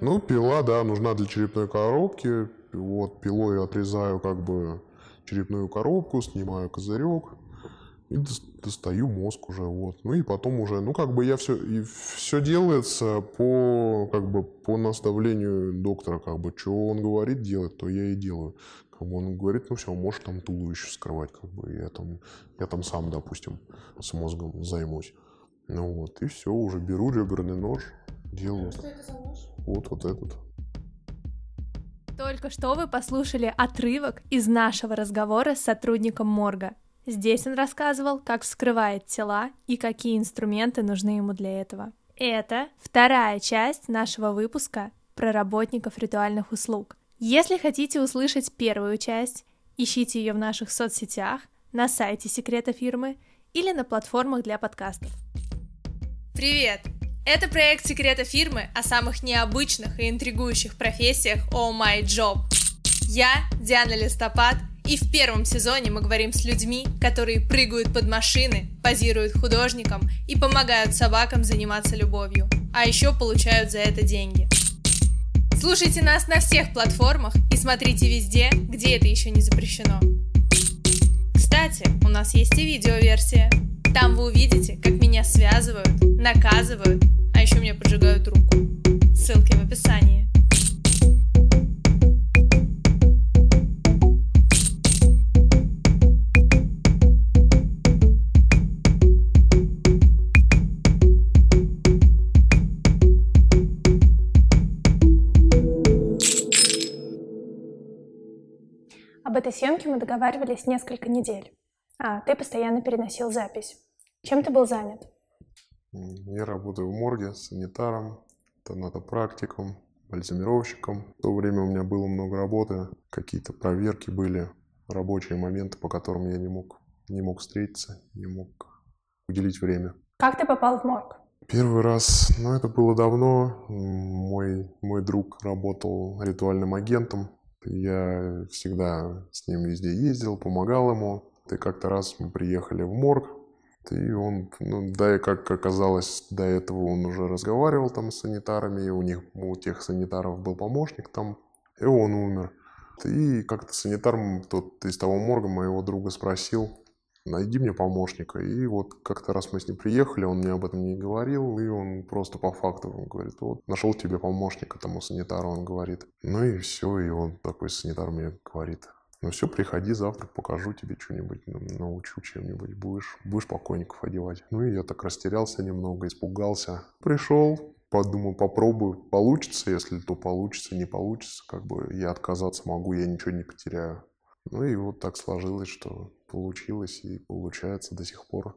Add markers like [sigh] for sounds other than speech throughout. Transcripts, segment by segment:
Ну, пила, да, нужна для черепной коробки. Вот, пилой отрезаю как бы черепную коробку, снимаю козырек и достаю мозг уже, вот. Ну и потом уже, ну как бы я все, и все делается по, как бы, по наставлению доктора, как бы, что он говорит делать, то я и делаю. Как бы он говорит, ну все, можешь там туловище скрывать, как бы, я там, я там сам, допустим, с мозгом займусь. Ну вот, и все, уже беру реберный нож, делаю. Что это за нож? Вот, вот этот. Только что вы послушали отрывок из нашего разговора с сотрудником морга. Здесь он рассказывал, как вскрывает тела и какие инструменты нужны ему для этого. Это вторая часть нашего выпуска про работников ритуальных услуг. Если хотите услышать первую часть, ищите ее в наших соцсетях, на сайте секрета фирмы или на платформах для подкастов. Привет! Это проект секрета фирмы о самых необычных и интригующих профессиях Oh My Job. Я Диана Листопад, и в первом сезоне мы говорим с людьми, которые прыгают под машины, позируют художникам и помогают собакам заниматься любовью, а еще получают за это деньги. Слушайте нас на всех платформах и смотрите везде, где это еще не запрещено. Кстати, у нас есть и видеоверсия. Там вы увидите, как меня связывают, наказывают, а еще мне поджигают руку. Ссылки в описании. Об этой съемке мы договаривались несколько недель. А, ты постоянно переносил запись. Чем ты был занят? Я работаю в морге санитаром, тонатопрактиком, бальзамировщиком. В то время у меня было много работы, какие-то проверки были, рабочие моменты, по которым я не мог, не мог встретиться, не мог уделить время. Как ты попал в морг? Первый раз, ну это было давно, мой, мой друг работал ритуальным агентом, я всегда с ним везде ездил, помогал ему. И как-то раз мы приехали в морг, и он, ну, да, и как оказалось, до этого он уже разговаривал там с санитарами, и у них, у тех санитаров был помощник там, и он умер. И как-то санитар, тот из того морга моего друга спросил, найди мне помощника. И вот как-то раз мы с ним приехали, он мне об этом не говорил, и он просто по факту он говорит, вот, нашел тебе помощника тому санитару, он говорит. Ну и все, и он такой санитар мне говорит, ну все, приходи завтра, покажу тебе что-нибудь, научу чем-нибудь, будешь, будешь покойников одевать. Ну и я так растерялся немного, испугался. Пришел, подумал, попробую, получится, если то получится, не получится, как бы я отказаться могу, я ничего не потеряю. Ну и вот так сложилось, что получилось и получается до сих пор.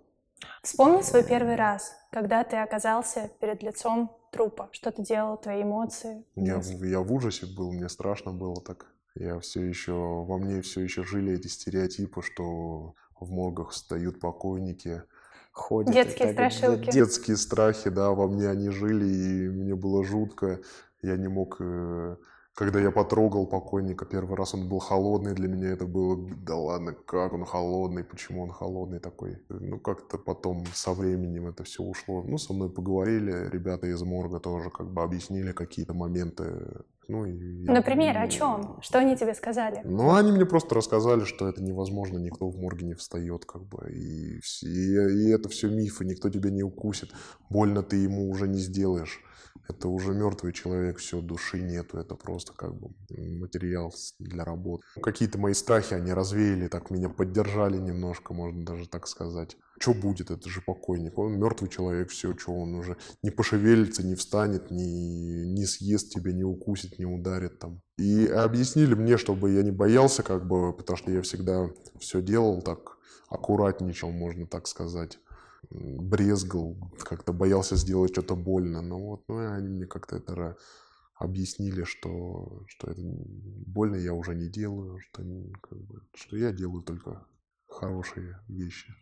Вспомни свой первый раз, когда ты оказался перед лицом трупа. Что ты делал, твои эмоции? Я, я в ужасе был, мне страшно было так. Я все еще, во мне все еще жили эти стереотипы, что в моргах встают покойники, ходят. Детские так, страшилки. Детские страхи, да, во мне они жили, и мне было жутко. Я не мог э, когда я потрогал покойника первый раз, он был холодный, для меня это было, да ладно, как он холодный, почему он холодный такой. Ну, как-то потом со временем это все ушло. Ну, со мной поговорили, ребята из морга тоже как бы объяснили какие-то моменты. Ну, и. Например, о чем? Что они тебе сказали? Ну, они мне просто рассказали, что это невозможно, никто в морге не встает, как бы, и, и, и это все мифы, никто тебя не укусит, больно ты ему уже не сделаешь это уже мертвый человек, все, души нету, это просто как бы материал для работы. Какие-то мои страхи они развеяли, так меня поддержали немножко, можно даже так сказать. Что будет, это же покойник, он мертвый человек, все, что он уже не пошевелится, не встанет, не, не съест тебя, не укусит, не ударит там. И объяснили мне, чтобы я не боялся, как бы, потому что я всегда все делал так, аккуратничал, можно так сказать брезгал, как-то боялся сделать что-то больно. Но вот ну, они мне как-то это объяснили, что, что это больно я уже не делаю, что, как бы, что я делаю только хорошие вещи.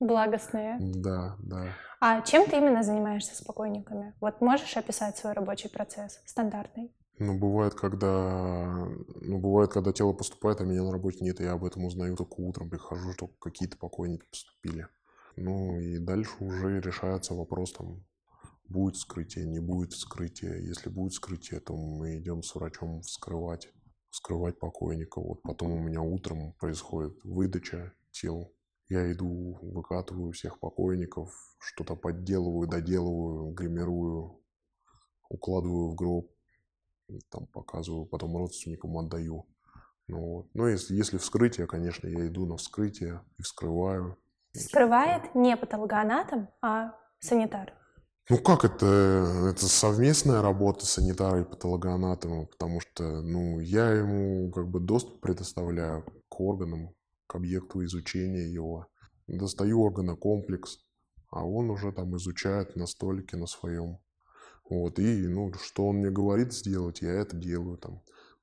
Благостные. Да, да. А чем ты именно занимаешься с покойниками? Вот можешь описать свой рабочий процесс, стандартный? Ну, бывает, когда, ну, бывает, когда тело поступает, а меня на работе нет, и я об этом узнаю только утром, прихожу, что какие-то покойники поступили. Ну и дальше уже решается вопрос там будет вскрытие, не будет вскрытия. Если будет вскрытие, то мы идем с врачом вскрывать, вскрывать покойника. Вот потом у меня утром происходит выдача тел. Я иду, выкатываю всех покойников, что-то подделываю, доделываю, гримирую, укладываю в гроб, там показываю, потом родственникам отдаю. Ну, вот. Но если, если вскрытие, конечно, я иду на вскрытие и вскрываю. Вскрывает не патологоанатом, а санитар. Ну как это? Это совместная работа санитара и патологоанатома, потому что, ну, я ему как бы доступ предоставляю к органам, к объекту изучения его. Достаю органокомплекс, а он уже там изучает на столике на своем. Вот, и, ну, что он мне говорит сделать, я это делаю там.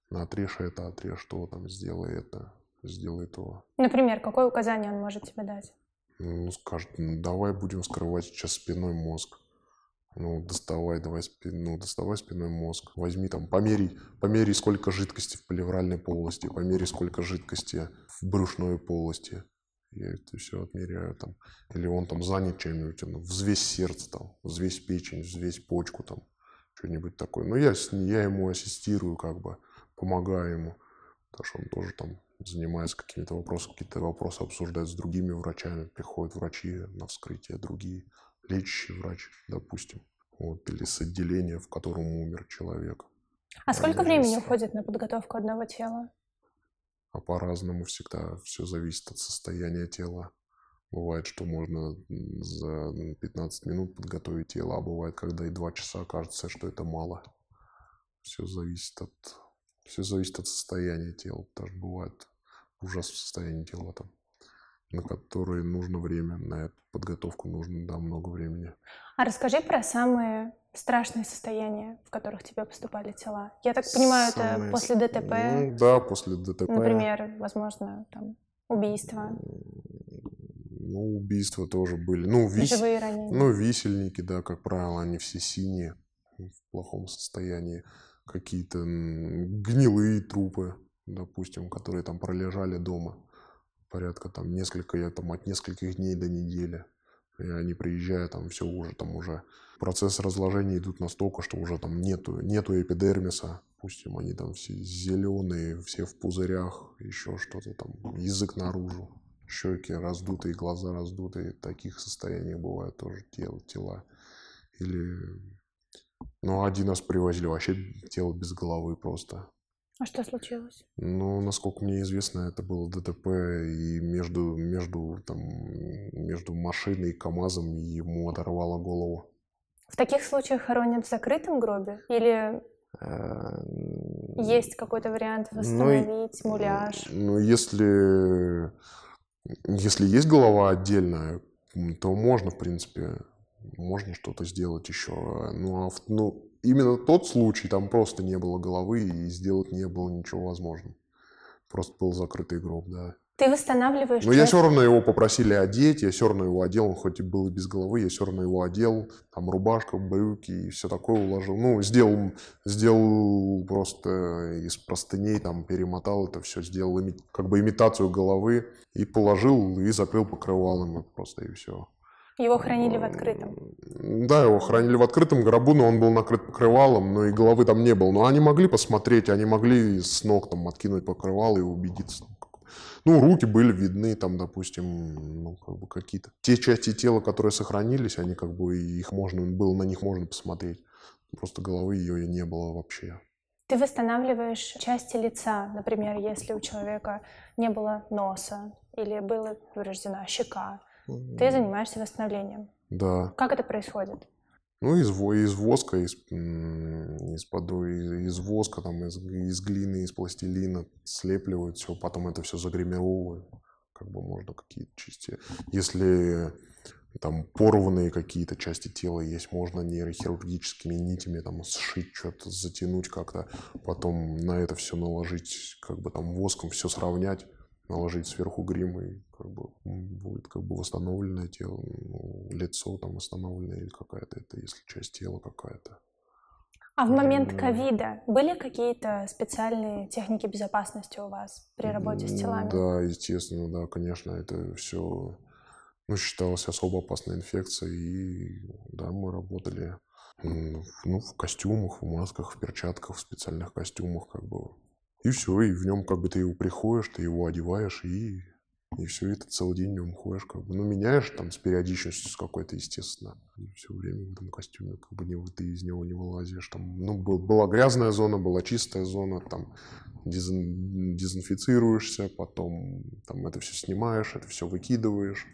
Отрежь это, отрежь что там, сделай это, сделай то. Например, какое указание он может тебе дать? Ну, скажет, ну, давай будем скрывать сейчас спиной мозг. Ну, доставай, давай, спин, ну, доставай спиной мозг. Возьми там, померяй, померяй, сколько жидкости в плевральной полости, померяй, сколько жидкости в брюшной полости. Я это все отмеряю там. Или он там занят чем-нибудь, он взвесь сердце там, взвесь печень, взвесь почку там, что-нибудь такое. Но я, я ему ассистирую как бы, помогаю ему. Потому что он тоже там занимается какими-то вопросами, какие-то вопросы обсуждает с другими врачами. Приходят врачи на вскрытие, другие, лечащий врач, допустим. Вот, или с отделения, в котором умер человек. А сколько времени уходит на подготовку одного тела? а по-разному всегда все зависит от состояния тела. Бывает, что можно за 15 минут подготовить тело, а бывает, когда и 2 часа кажется, что это мало. Все зависит от, все зависит от состояния тела. Даже бывает ужасное состояние тела там, на которое нужно время, на эту подготовку нужно, да, много времени. А расскажи про самые страшные состояния, в которых тебе поступали тела? Я так понимаю, Самые... это после ДТП? Ну, да, после ДТП. Например, возможно, там, убийство? Ну, убийства тоже были. Ну, вис... Живые ранения? Ну, висельники, да, как правило, они все синие, в плохом состоянии. Какие-то гнилые трупы, допустим, которые там пролежали дома. Порядка там несколько, я там от нескольких дней до недели. И они приезжают, там все уже, там уже процесс разложения идут настолько, что уже там нету, нету эпидермиса. Допустим, они там все зеленые, все в пузырях, еще что-то там, язык наружу, щеки раздутые, глаза раздутые. Таких состояний бывает тоже тела, тела. Или, ну, один раз привозили вообще тело без головы просто. А что случилось? Ну, насколько мне известно, это было ДТП, и между, между, там, между машиной и КАМАЗом ему оторвало голову. В таких случаях хоронят в закрытом гробе? Или э, есть какой-то вариант ну, восстановить ну, муляж? Ну, если, если есть голова отдельная, то можно, в принципе, можно что-то сделать еще. Ну, а ну, именно тот случай, там просто не было головы и сделать не было ничего возможным. Просто был закрытый гроб, да. Ты восстанавливаешь... Но я все равно его попросили одеть, я все равно его одел, он хоть и был без головы, я все равно его одел, там рубашка, брюки и все такое уложил. Ну, сделал, сделал просто из простыней, там перемотал это все, сделал как бы имитацию головы и положил и закрыл покрывалом просто и все. Его хранили в открытом? Да, его хранили в открытом гробу, но он был накрыт покрывалом, но и головы там не было. Но они могли посмотреть, они могли с ног там откинуть покрывало и убедиться. Ну, руки были видны, там, допустим, ну, как бы какие-то. Те части тела, которые сохранились, они как бы, их можно, было, на них можно посмотреть. Просто головы ее и не было вообще. Ты восстанавливаешь части лица, например, если у человека не было носа или была повреждена щека, ты занимаешься восстановлением. Да. Как это происходит? Ну, из, из воска, из, из, из воска, там, из, из глины, из пластилина слепливают все, потом это все загримировывают. Как бы можно какие-то части. Если там порванные какие-то части тела есть, можно нейрохирургическими нитями там сшить что-то, затянуть как-то, потом на это все наложить, как бы там воском все сравнять, наложить сверху грим и как бы будет как бы восстановленное тело, ну, лицо там восстановленное или какая-то, это если часть тела какая-то. А в момент ковида были какие-то специальные техники безопасности у вас при работе с телами? Да, естественно, да, конечно, это все ну, считалось особо опасной инфекцией, и да, мы работали Ну, в костюмах, в масках, в перчатках, в специальных костюмах, как бы. И все, и в нем как бы ты его приходишь, ты его одеваешь, и, и все, это целый день в нем ходишь, как бы. Ну, меняешь там с периодичностью с какой-то, естественно. И все время в этом костюме, как бы не, ты из него не вылазишь. Там, ну, был, была грязная зона, была чистая зона, там дезин, дезинфицируешься, потом там это все снимаешь, это все выкидываешь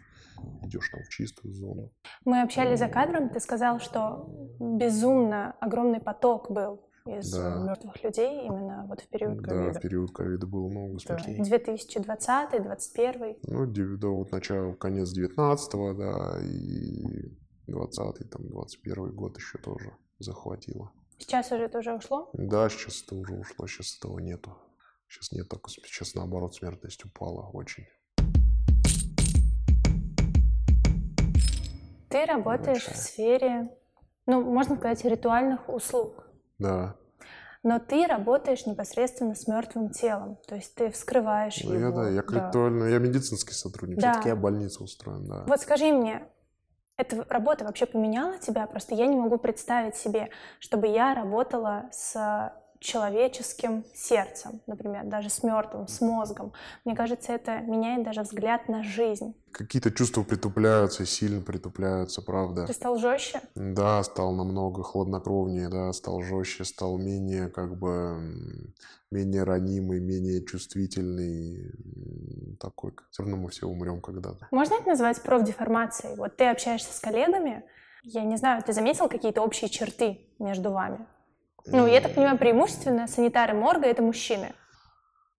идешь там в чистую зону. Мы общались за кадром, ты сказал, что безумно огромный поток был из да. мертвых людей именно вот в период ковида. Да, в период ковида было много смертей. 2020, 2021. Ну, да, вот начало, конец 19 да, и 20 там, 21 год еще тоже захватило. Сейчас уже это уже ушло? Да, сейчас это уже ушло, сейчас этого нету. Сейчас нет только, сейчас наоборот смертность упала очень. Ты работаешь Большая. в сфере, ну, можно сказать, ритуальных услуг. Да. Но ты работаешь непосредственно с мертвым телом, то есть ты вскрываешь ну, его. Я, да, я да. ритуально, я медицинский сотрудник, да. все-таки я больницу устроен, да. Вот скажи мне, эта работа вообще поменяла тебя? Просто я не могу представить себе, чтобы я работала с человеческим сердцем, например, даже с мертвым, с мозгом. Мне кажется, это меняет даже взгляд на жизнь. Какие-то чувства притупляются, сильно притупляются, правда. Ты стал жестче? Да, стал намного хладнокровнее, да, стал жестче, стал менее, как бы, менее ранимый, менее чувствительный, такой. Все равно мы все умрем когда-то. Можно это назвать профдеформацией? Вот ты общаешься с коллегами, я не знаю, ты заметил какие-то общие черты между вами? Ну, я так понимаю, преимущественно санитары морга — это мужчины.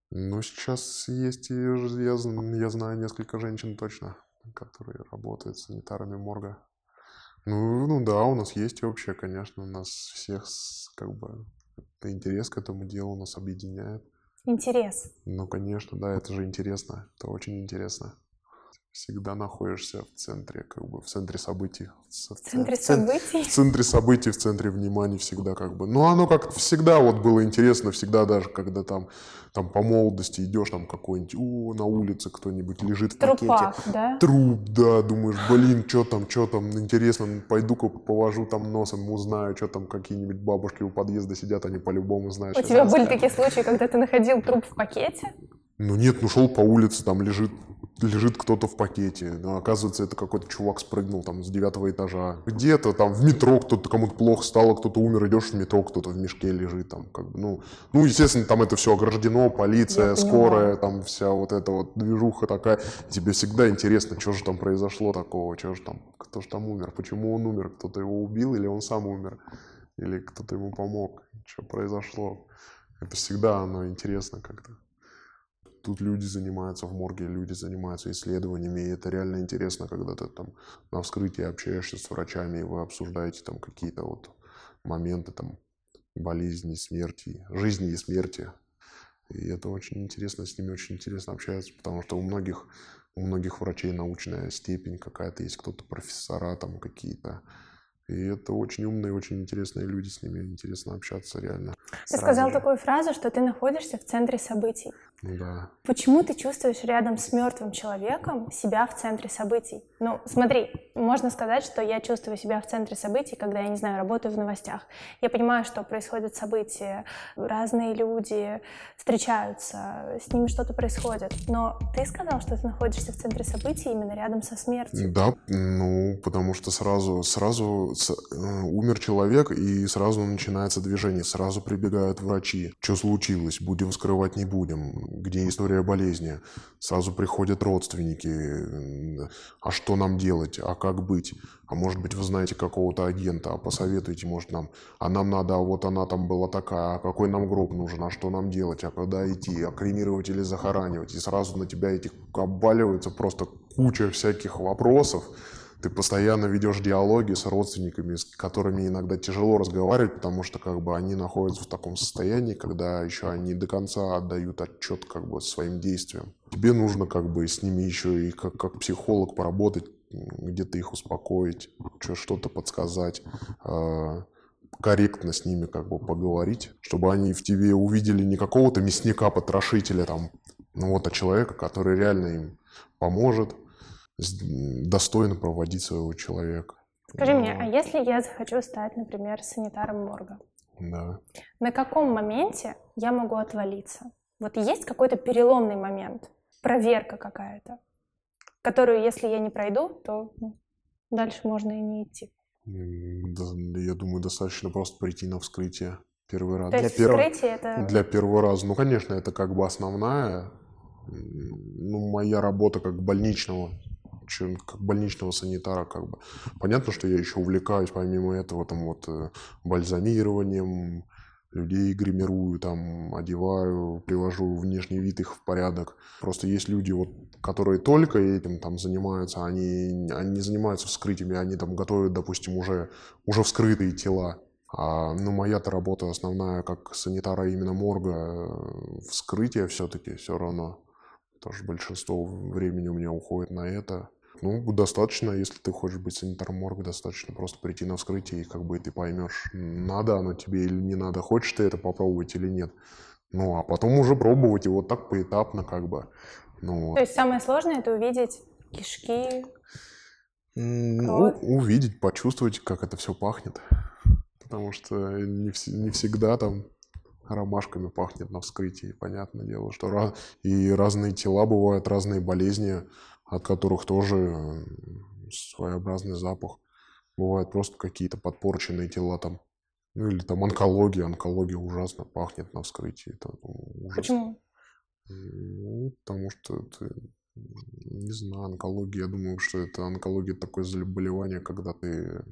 Ну, сейчас есть, я, я знаю несколько женщин точно, которые работают санитарами морга. Ну, ну да, у нас есть общее, конечно, у нас всех как бы интерес к этому делу нас объединяет. Интерес. Ну, конечно, да, это же интересно, это очень интересно всегда находишься в центре, как бы в центре событий. В центре событий? В центре событий, в центре внимания всегда как бы. Ну, оно как всегда вот было интересно, всегда даже, когда там, там по молодости идешь, там какой-нибудь, о, на улице кто-нибудь лежит в Трупак, пакете. да? Труп, да, думаешь, блин, что там, что там, интересно, пойду-ка повожу там носом, узнаю, что там какие-нибудь бабушки у подъезда сидят, они по-любому знают. У тебя были такие случаи, когда ты находил труп в пакете? Ну нет, ну шел по улице, там лежит лежит кто-то в пакете. Но оказывается, это какой-то чувак спрыгнул там с девятого этажа. Где-то там в метро кто-то кому-то плохо стало, кто-то умер, идешь в метро, кто-то в мешке лежит там. Как бы, ну, ну, естественно, там это все ограждено, полиция, Я скорая, там вся вот эта вот движуха такая. Тебе всегда интересно, что же там произошло такого, что же там, кто же там умер, почему он умер, кто-то его убил или он сам умер, или кто-то ему помог, что произошло. Это всегда оно интересно как-то тут люди занимаются в морге, люди занимаются исследованиями, и это реально интересно, когда ты там на вскрытии общаешься с врачами, и вы обсуждаете там какие-то вот моменты там болезни, смерти, жизни и смерти. И это очень интересно, с ними очень интересно общаться, потому что у многих, у многих врачей научная степень какая-то есть, кто-то профессора там какие-то, и это очень умные, очень интересные люди, с ними интересно общаться реально. Ты сказал же. такую фразу, что ты находишься в центре событий. Ну да. Почему ты чувствуешь рядом с мертвым человеком себя в центре событий? Ну, смотри, можно сказать, что я чувствую себя в центре событий, когда, я не знаю, работаю в новостях. Я понимаю, что происходят события, разные люди встречаются, с ними что-то происходит. Но ты сказал, что ты находишься в центре событий именно рядом со смертью. Да, ну, потому что сразу, сразу умер человек, и сразу начинается движение, сразу прибегают врачи. Что случилось? Будем скрывать, не будем. Где история болезни? Сразу приходят родственники. А что нам делать? А как быть? А может быть, вы знаете какого-то агента, а посоветуйте, может, нам. А нам надо, а вот она там была такая, а какой нам гроб нужен, а что нам делать, а куда идти, а кремировать или захоранивать. И сразу на тебя этих обваливается просто куча всяких вопросов, ты постоянно ведешь диалоги с родственниками, с которыми иногда тяжело разговаривать, потому что как бы они находятся в таком состоянии, когда еще они до конца отдают отчет как бы своим действиям. Тебе нужно как бы с ними еще и как, как психолог поработать, где-то их успокоить, что-то подсказать, а, корректно с ними как бы поговорить, чтобы они в тебе увидели не какого-то мясника-потрошителя там, ну вот, а человека, который реально им поможет, достойно проводить своего человека. Скажи мне, а если я захочу стать, например, санитаром морга, Да. на каком моменте я могу отвалиться? Вот есть какой-то переломный момент, проверка какая-то, которую, если я не пройду, то ну, дальше можно и не идти. Я думаю, достаточно просто прийти на вскрытие первый раз. То Для есть первого- вскрытие это... Для первого раза. Ну, конечно, это как бы основная. Ну, моя работа как больничного, чё- как больничного санитара, как бы. Понятно, что я еще увлекаюсь, помимо этого, там вот э, бальзамированием, людей гримирую, там, одеваю, привожу внешний вид их в порядок. Просто есть люди, вот, которые только этим там занимаются, они, они не занимаются вскрытиями, они там готовят, допустим, уже, уже вскрытые тела. А, ну, моя-то работа основная, как санитара именно морга, э, вскрытие все-таки все равно. Потому что большинство времени у меня уходит на это. Ну, достаточно, если ты хочешь быть санитаром морга, достаточно просто прийти на вскрытие, и как бы ты поймешь, надо оно тебе или не надо, хочешь ты это попробовать или нет. Ну, а потом уже пробовать, и вот так поэтапно как бы. Ну. То есть самое сложное это увидеть кишки. Кровь. ну, увидеть, почувствовать, как это все пахнет. Потому что не, вс- не всегда там ромашками пахнет на вскрытии. Понятное дело, что ra- и разные тела бывают, разные болезни, от которых тоже э, своеобразный запах. Бывают просто какие-то подпорченные тела там. Ну или там онкология. Онкология ужасно пахнет на вскрытии. Это ну, ужасно. Почему? Ну, потому что это, не знаю, онкология, я думаю, что это онкология такое заболевание, когда ты,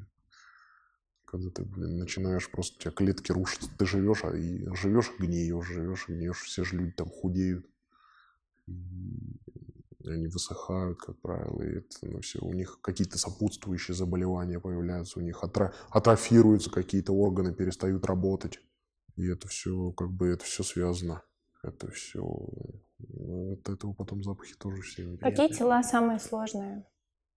когда ты, блин, начинаешь просто, у тебя клетки рушатся, ты живешь, а и живешь, гниешь, живешь, гниешь, все же люди там худеют, они высыхают, как правило, и это, ну, все, у них какие-то сопутствующие заболевания появляются, у них атро- атрофируются какие-то органы, перестают работать, и это все, как бы, это все связано. Это все. От этого потом запахи тоже все Какие тела самые сложные?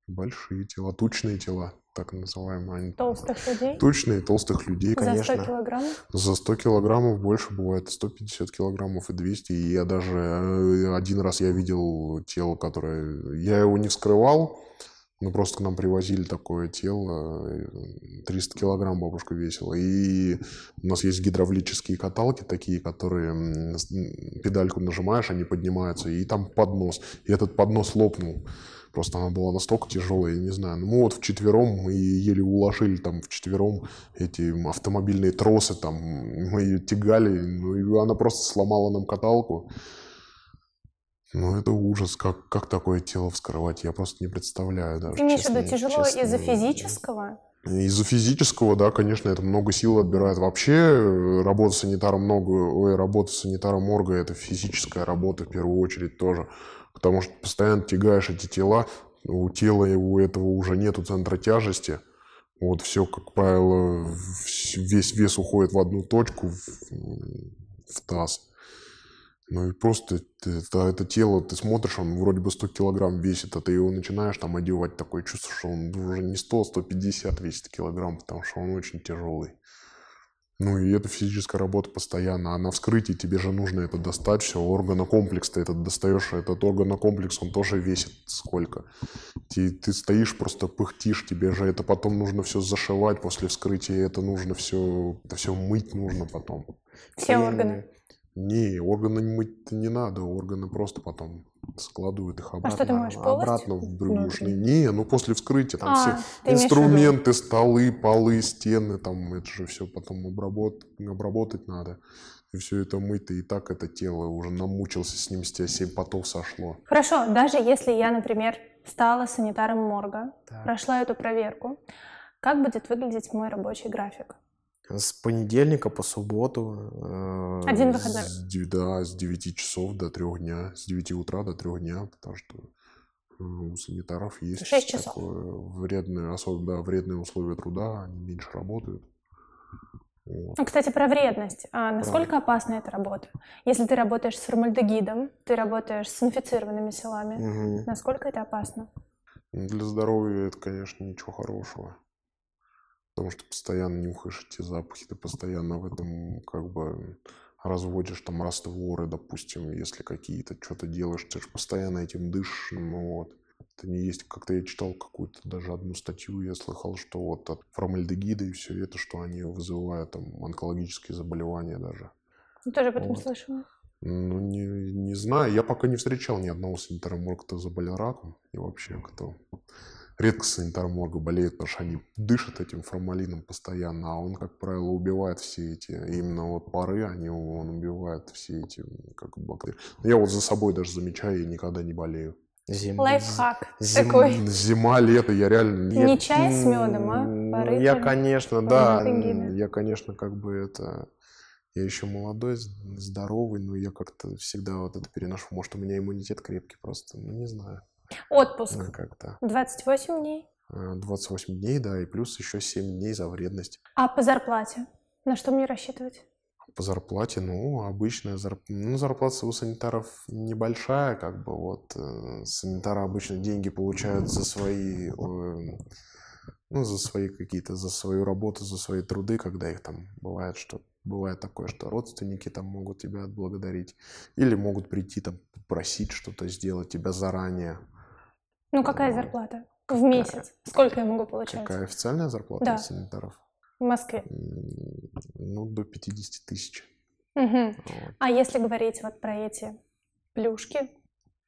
Большие тела, тучные тела, так называемые. Они Толстых людей? Тучные, толстых людей, За 100 конечно. килограммов? За 100 килограммов больше бывает, 150 килограммов и 200. И я даже э, один раз я видел тело, которое... Я его не вскрывал, но просто к нам привозили такое тело, э, 300 килограмм бабушка весила. И у нас есть гидравлические каталки такие, которые педальку нажимаешь, они поднимаются, и там поднос. И этот поднос лопнул. Просто она была настолько тяжелая, я не знаю. Ну, мы вот вчетвером, мы еле уложили там вчетвером эти автомобильные тросы, там, мы ее тягали, ну, и она просто сломала нам каталку. Ну, это ужас, как, как такое тело вскрывать, я просто не представляю даже. Ты имеешь в виду тяжело честно. из-за физического? Из-за физического, да, конечно, это много сил отбирает. Вообще, э, работа санитара много, ой, работа санитара морга – это физическая работа в первую очередь тоже. Потому что постоянно тягаешь эти тела, у тела у этого уже нету центра тяжести. Вот все, как правило, весь вес уходит в одну точку, в, в таз. Ну и просто это, это тело, ты смотришь, он вроде бы 100 килограмм весит, а ты его начинаешь там одевать, такое чувство, что он уже не 100, 150 весит килограмм, потому что он очень тяжелый. Ну и это физическая работа постоянно, а на вскрытии тебе же нужно это достать, все, органокомплекс ты этот достаешь, а этот органокомплекс, он тоже весит сколько. Ты, ты стоишь, просто пыхтишь, тебе же это потом нужно все зашивать после вскрытия, это нужно все, это все мыть нужно потом. Все органы. Не, органы мыть не надо, органы просто потом складывают их обратно. А что ты полость Обратно в брюшный. Не, ну после вскрытия там А, все инструменты, столы, полы, стены, там это же все потом обработ... обработать надо. И все это мыть, и так это тело уже намучился с ним, с тебя 7 потов сошло. Хорошо, даже если я, например, стала санитаром морга, Так. прошла эту проверку, как будет выглядеть мой рабочий график? С понедельника по субботу. э, Один выходной. С, да, с 9 часов до 3 дня, с 9 утра до 3 дня, потому что э, у санитаров есть Шесть часов. такое вредное, особо, да, вредные условия труда, они меньше работают. Вот. Ну, кстати, про вредность. А насколько опасна эта работа? Если ты работаешь с формальдегидом, ты работаешь с инфицированными телами, Мгм. насколько это опасно? Для здоровья это, конечно, ничего хорошего. Потому что постоянно нюхаешь эти запахи, ты постоянно в этом как бы разводишь там растворы, допустим, если какие-то, что-то делаешь, ты же постоянно этим дышишь, ну вот. Это не есть, как-то я читал какую-то даже одну статью, я слыхал, что вот от формальдегида и все это, что они вызывают там онкологические заболевания даже. Тоже об этом Вот. слышала. Ну, не, не знаю. Я пока не встречал ни одного санитара кто заболел раком. И вообще, кто редко санитар морга болеет, потому что они дышат этим формалином постоянно, а он, как правило, убивает все эти, именно вот пары, они, он убивает все эти как бактерии. Я вот за собой даже замечаю, я никогда не болею. Зим- Лайфхак зим- такой. Зима, лето, я реально... я- Не чай с медом, а? Пары Я, конечно, да, я, конечно, как бы это... Я еще молодой, здоровый, но я как-то всегда вот это переношу. Может, у меня иммунитет крепкий просто, ну, не знаю. Отпуск. Ну, как-то. 28 дней. А, 28 дней, да, и плюс еще 7 дней за вредность. А по зарплате? На что мне рассчитывать? По зарплате, ну, обычная зарплата. Ну, зарплата у санитаров небольшая, как бы, вот. э, Санитары обычно деньги получают за свои, э, ну, за свои какие-то, за свою работу, за свои труды, когда их там бывает, что бывает такое, что родственники там могут тебя отблагодарить. Или могут прийти там попросить что-то сделать тебя заранее. Ну, какая зарплата? В месяц. Сколько я могу получать? Какая официальная зарплата Да. санитаров? В Москве. Ну, до 50 тысяч. Мгм. Вот. А если говорить вот про эти плюшки,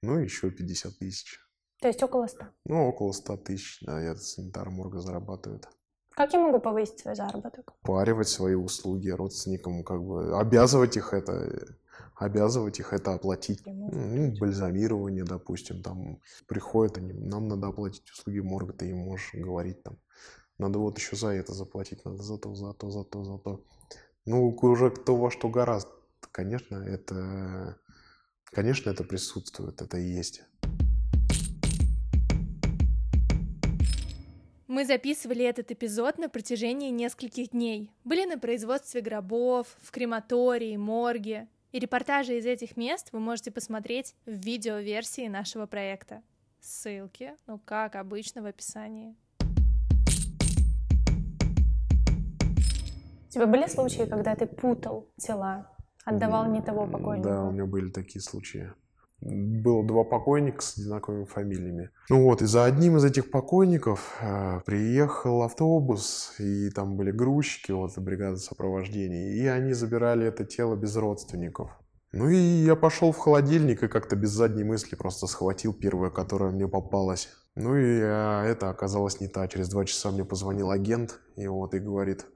Ну, еще 50 тысяч. то есть около 100. Ну, около 100 тысяч, да, я санитар морга зарабатывает. Как я могу повысить свой заработок? Паривать свои услуги родственникам, как бы обязывать их это, обязывать их это оплатить. Ну, бальзамирование, допустим, там приходят они, нам надо оплатить услуги морга, ты им можешь говорить там, надо вот еще за это заплатить, надо за то, за то, за то, за то. Ну, уже кто во что гораздо. Конечно, это, конечно, это присутствует, это и есть. Мы записывали этот эпизод на протяжении нескольких дней. Были на производстве гробов, в крематории, морге. И репортажи из этих мест вы можете посмотреть в видеоверсии нашего проекта. Ссылки, ну как обычно, в описании. У тебя были случаи, когда ты путал тела, отдавал не того покойника? Да, у меня были такие случаи. Было два покойника с одинаковыми фамилиями. Ну вот, и за одним из этих покойников э, приехал автобус, и там были грузчики, вот, бригада сопровождения, и они забирали это тело без родственников. Ну и я пошел в холодильник и как-то без задней мысли просто схватил первое, которое мне попалось. Ну и а, это оказалось не та. Через два часа мне позвонил агент и вот и говорит,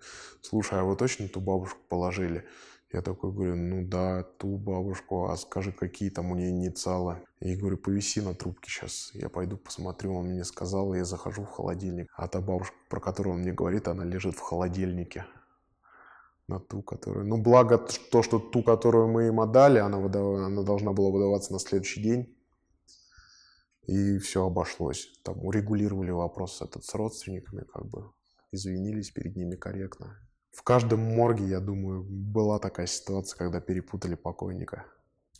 слушай, а вы точно ту бабушку положили? Я такой говорю, ну да, ту бабушку, а скажи, какие там у нее инициалы? И говорю, повиси на трубке сейчас, я пойду посмотрю. Он мне сказал, я захожу в холодильник. А та бабушка, про которую он мне говорит, она лежит в холодильнике. На ту, которую... Ну, благо то, что ту, которую мы им отдали, она, выдав- она должна была выдаваться на следующий день. И все обошлось. Там урегулировали вопрос этот с родственниками, как бы извинились перед ними корректно. В каждом морге, я думаю, была такая ситуация, когда перепутали покойника.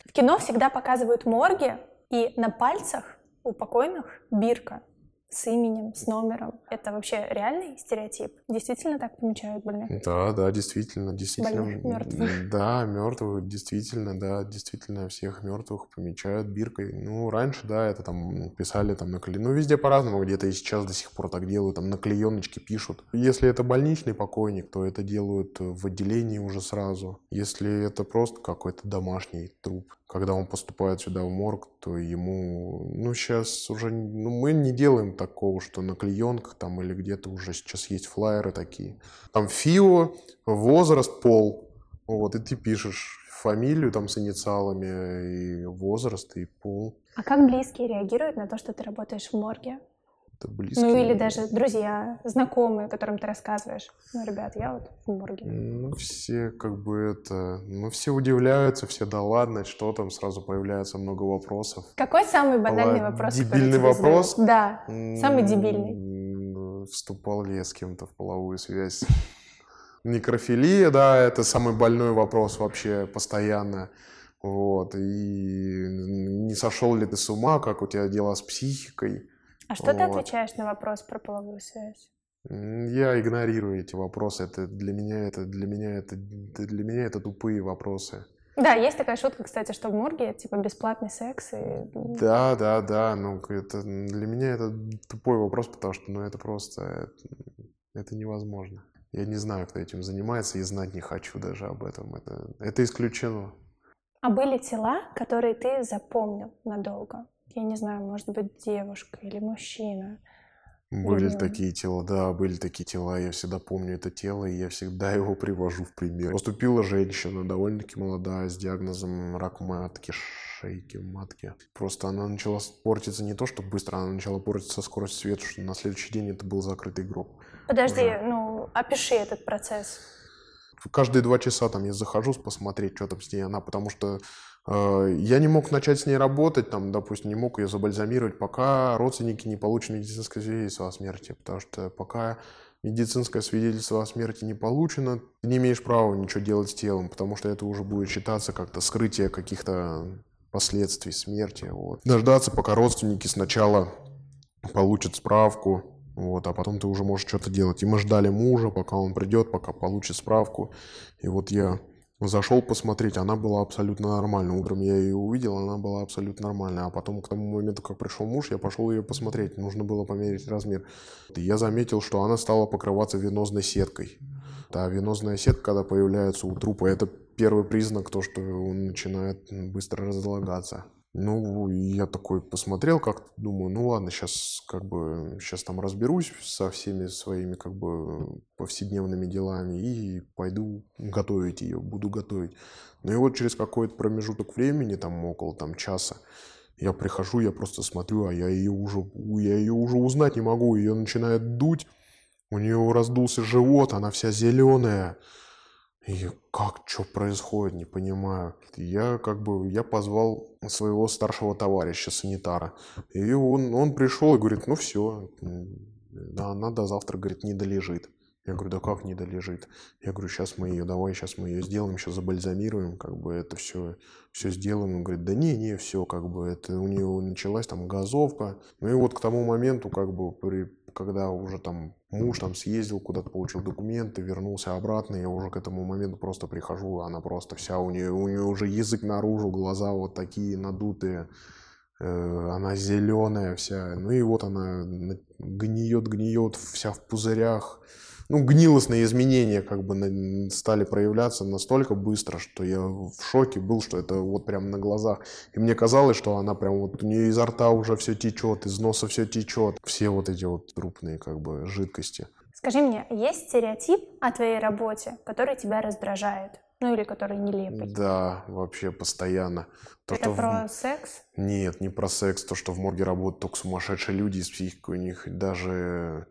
В кино всегда показывают морги, и на пальцах у покойных бирка с именем, с номером. Это вообще реальный стереотип? Действительно так помечают больных? Да, да, действительно, действительно. Больных, мертвых. Да, мертвых, действительно, да, действительно, всех мертвых помечают биркой. Ну, раньше, да, это там писали там на кле- Ну, везде по-разному, где-то и сейчас до сих пор так делают, там на клееночке пишут. Если это больничный покойник, то это делают в отделении уже сразу. Если это просто какой-то домашний труп, когда он поступает сюда в морг, то ему, ну, сейчас уже, ну, мы не делаем такого, что на клеенках там или где-то уже сейчас есть флайеры такие. Там ФИО, возраст, пол. Вот, и ты пишешь фамилию там с инициалами, и возраст, и пол. А как близкие реагируют на то, что ты работаешь в морге? Это близкие. Ну или даже друзья, знакомые, которым ты рассказываешь. Ну, ребят, я вот в морге. Ну, все как бы это... Ну, все удивляются, все, да ладно, что там, сразу появляется много вопросов. Какой самый банальный Ла- вопрос? дебильный вопрос? задают? Да, самый дебильный. Вступал ли я с кем-то в половую связь? Некрофилия, да, это самый больной вопрос вообще постоянно. Вот, и не сошел ли ты с ума, как у тебя дела с психикой? А что ты Вот. отвечаешь на вопрос про половую связь? Я игнорирую эти вопросы. Это для меня это для меня это для меня это тупые вопросы. Да, есть такая шутка, кстати, что в морге типа бесплатный секс. И... Да, да, да. Ну, это для меня это тупой вопрос, потому что ну, это просто это, это невозможно. Я не знаю, кто этим занимается, и знать не хочу даже об этом. Это, это исключено. А были тела, которые ты запомнил надолго? Я не знаю, может быть, девушка или мужчина. Были Или... такие тела, да, были такие тела. Я всегда помню это тело, и я всегда [laughs] его привожу в пример. Поступила женщина, довольно-таки молодая, с диагнозом рак матки, шейки матки. Просто она начала портиться не то, что быстро, она начала портиться скорость света, что на следующий день это был закрытый гроб. Подожди, Уже. ну, опиши этот процесс. Каждые два часа там я захожу посмотреть, что там с ней она, потому что э, я не мог начать с ней работать, там, допустим, не мог ее забальзамировать, пока родственники не получат медицинское свидетельство о смерти, потому что пока медицинское свидетельство о смерти не получено, ты не имеешь права ничего делать с телом, потому что это уже будет считаться как-то скрытие каких-то последствий смерти. Вот. Дождаться, пока родственники сначала получат справку, вот, а потом ты уже можешь что-то делать. И мы ждали мужа, пока он придет, пока получит справку. И вот я зашел посмотреть, она была абсолютно нормальна. Утром я ее увидел, она была абсолютно нормальная. А потом к тому моменту, как пришел муж, я пошел ее посмотреть. Нужно было померить размер. И я заметил, что она стала покрываться венозной сеткой. Да, венозная сетка, когда появляется у трупа, это первый признак, то, что он начинает быстро разлагаться. Ну, я такой посмотрел как думаю, ну ладно, сейчас как бы, сейчас там разберусь со всеми своими как бы повседневными делами и пойду готовить ее, буду готовить. Ну и вот через какой-то промежуток времени, там около там часа, я прихожу, я просто смотрю, а я ее уже, я ее уже узнать не могу, ее начинает дуть, у нее раздулся живот, она вся зеленая, и как, что происходит, не понимаю. Я как бы, я позвал своего старшего товарища, санитара. И он, он пришел и говорит, ну все, она до завтра, говорит, не долежит. Я говорю, да как не долежит? Я говорю, сейчас мы ее, давай, сейчас мы ее сделаем, сейчас забальзамируем, как бы это все, все сделаем. Он говорит, да не, не, все, как бы это у нее началась там газовка. Ну и вот к тому моменту, как бы при когда уже там муж там съездил куда-то, получил документы, вернулся обратно, я уже к этому моменту просто прихожу, она просто вся, у нее, у нее уже язык наружу, глаза вот такие надутые, э, она зеленая вся, ну и вот она гниет, гниет, вся в пузырях, ну, гнилостные изменения как бы стали проявляться настолько быстро, что я в шоке был, что это вот прям на глазах. И мне казалось, что она прям вот у нее изо рта уже все течет, из носа все течет. Все вот эти вот трупные как бы жидкости. Скажи мне, есть стереотип о твоей работе, который тебя раздражает? Ну или который нелепый? Да, вообще постоянно. То, Это что про в... секс? Нет, не про секс. То, что в морге работают только сумасшедшие люди, с психикой у них даже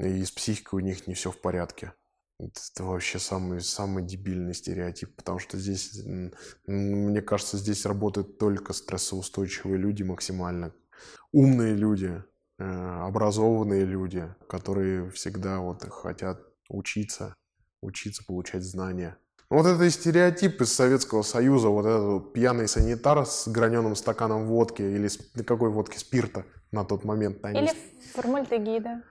и с психикой у них не все в порядке. Это вообще самый, самый дебильный стереотип, потому что здесь, мне кажется, здесь работают только стрессоустойчивые люди максимально. Умные люди, э, образованные люди, которые всегда вот хотят учиться, учиться получать знания. Вот это стереотип из Советского Союза, вот этот пьяный санитар с граненым стаканом водки или какой водки, спирта на тот момент. Они... Или формальдегида.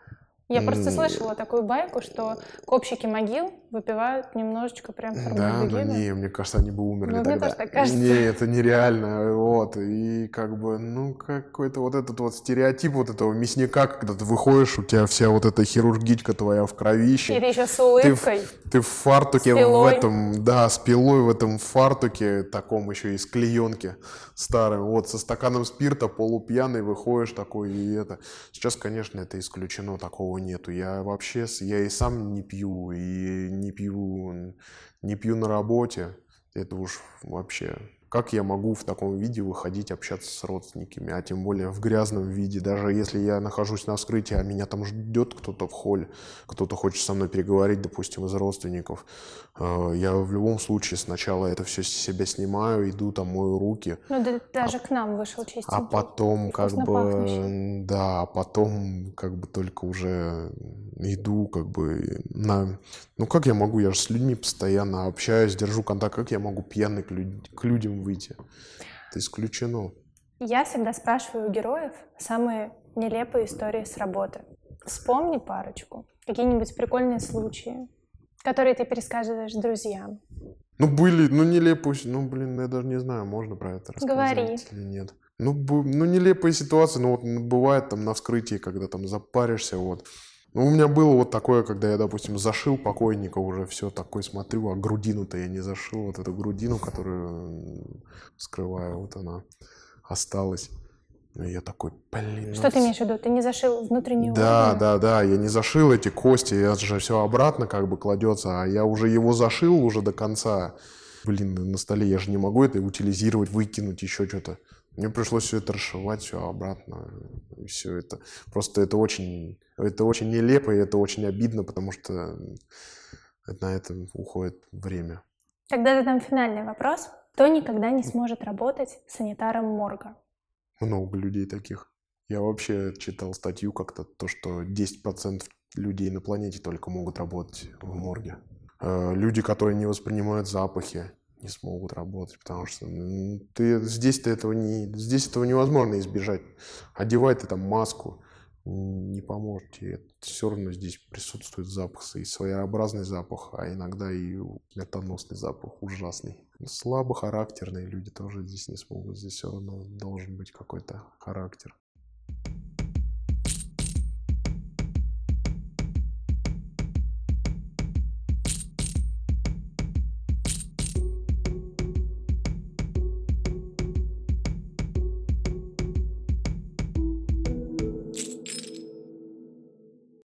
Я просто слышала такую байку, что копщики могил выпивают немножечко прям Да, да не, мне кажется, они бы умерли ну, тогда. Мне тоже так кажется. Не, это нереально, вот, и как бы, ну, какой-то вот этот вот стереотип вот этого мясника, когда ты выходишь, у тебя вся вот эта хирургичка твоя в кровище. И ты еще с улыбкой. Ты, ты в фартуке в этом, да, с пилой в этом фартуке, таком еще из клеенки старым, вот, со стаканом спирта, полупьяный, выходишь такой, и это. Сейчас, конечно, это исключено, такого нету. Я вообще, я и сам не пью, и не пью, не пью на работе. Это уж вообще как я могу в таком виде выходить общаться с родственниками, а тем более в грязном виде, даже если я нахожусь на вскрытии, а меня там ждет кто-то в холле, кто-то хочет со мной переговорить, допустим, из родственников, э, я в любом случае сначала это все с себя снимаю, иду там мою руки. Ну, да, даже а, к нам вышел чистенький. А потом как бы, пахнущий. да, а потом как бы только уже иду как бы на... Ну, как я могу, я же с людьми постоянно общаюсь, держу контакт, как я могу пьяный к, люд... к людям выйти. Это исключено. Я всегда спрашиваю у героев самые нелепые истории с работы. Вспомни парочку. Какие-нибудь прикольные случаи, которые ты пересказываешь друзьям. Ну, были, ну, нелепые, ну, блин, я даже не знаю, можно про это рассказать Говори. или нет. Ну, ну, нелепые ситуации, ну, вот ну, бывает там на вскрытии, когда там запаришься, вот. Ну, у меня было вот такое, когда я, допустим, зашил покойника уже, все такой смотрю, а грудину-то я не зашил, вот эту грудину, которую скрываю, вот она осталась. И я такой, блин. Что ну ты имеешь в виду? Ты не зашил внутреннюю да, органы? да, да, я не зашил эти кости, я же все обратно как бы кладется, а я уже его зашил уже до конца. Блин, на столе я же не могу это утилизировать, выкинуть, еще что-то. Мне пришлось все это расшивать, все обратно, и все это. Просто это очень, это очень нелепо, и это очень обидно, потому что на это уходит время. Тогда задам финальный вопрос. Кто никогда не сможет работать санитаром морга? Много людей таких. Я вообще читал статью как-то, то, что 10% людей на планете только могут работать в морге. Э, Люди, которые не воспринимают запахи, не смогут работать, потому что ты здесь ты этого не здесь этого невозможно избежать. Одевай ты там маску, не поможет тебе. Все равно здесь присутствует запах, и своеобразный запах, а иногда и смертоносный запах, ужасный. Слабохарактерные люди тоже здесь не смогут. Здесь все равно должен быть какой-то характер.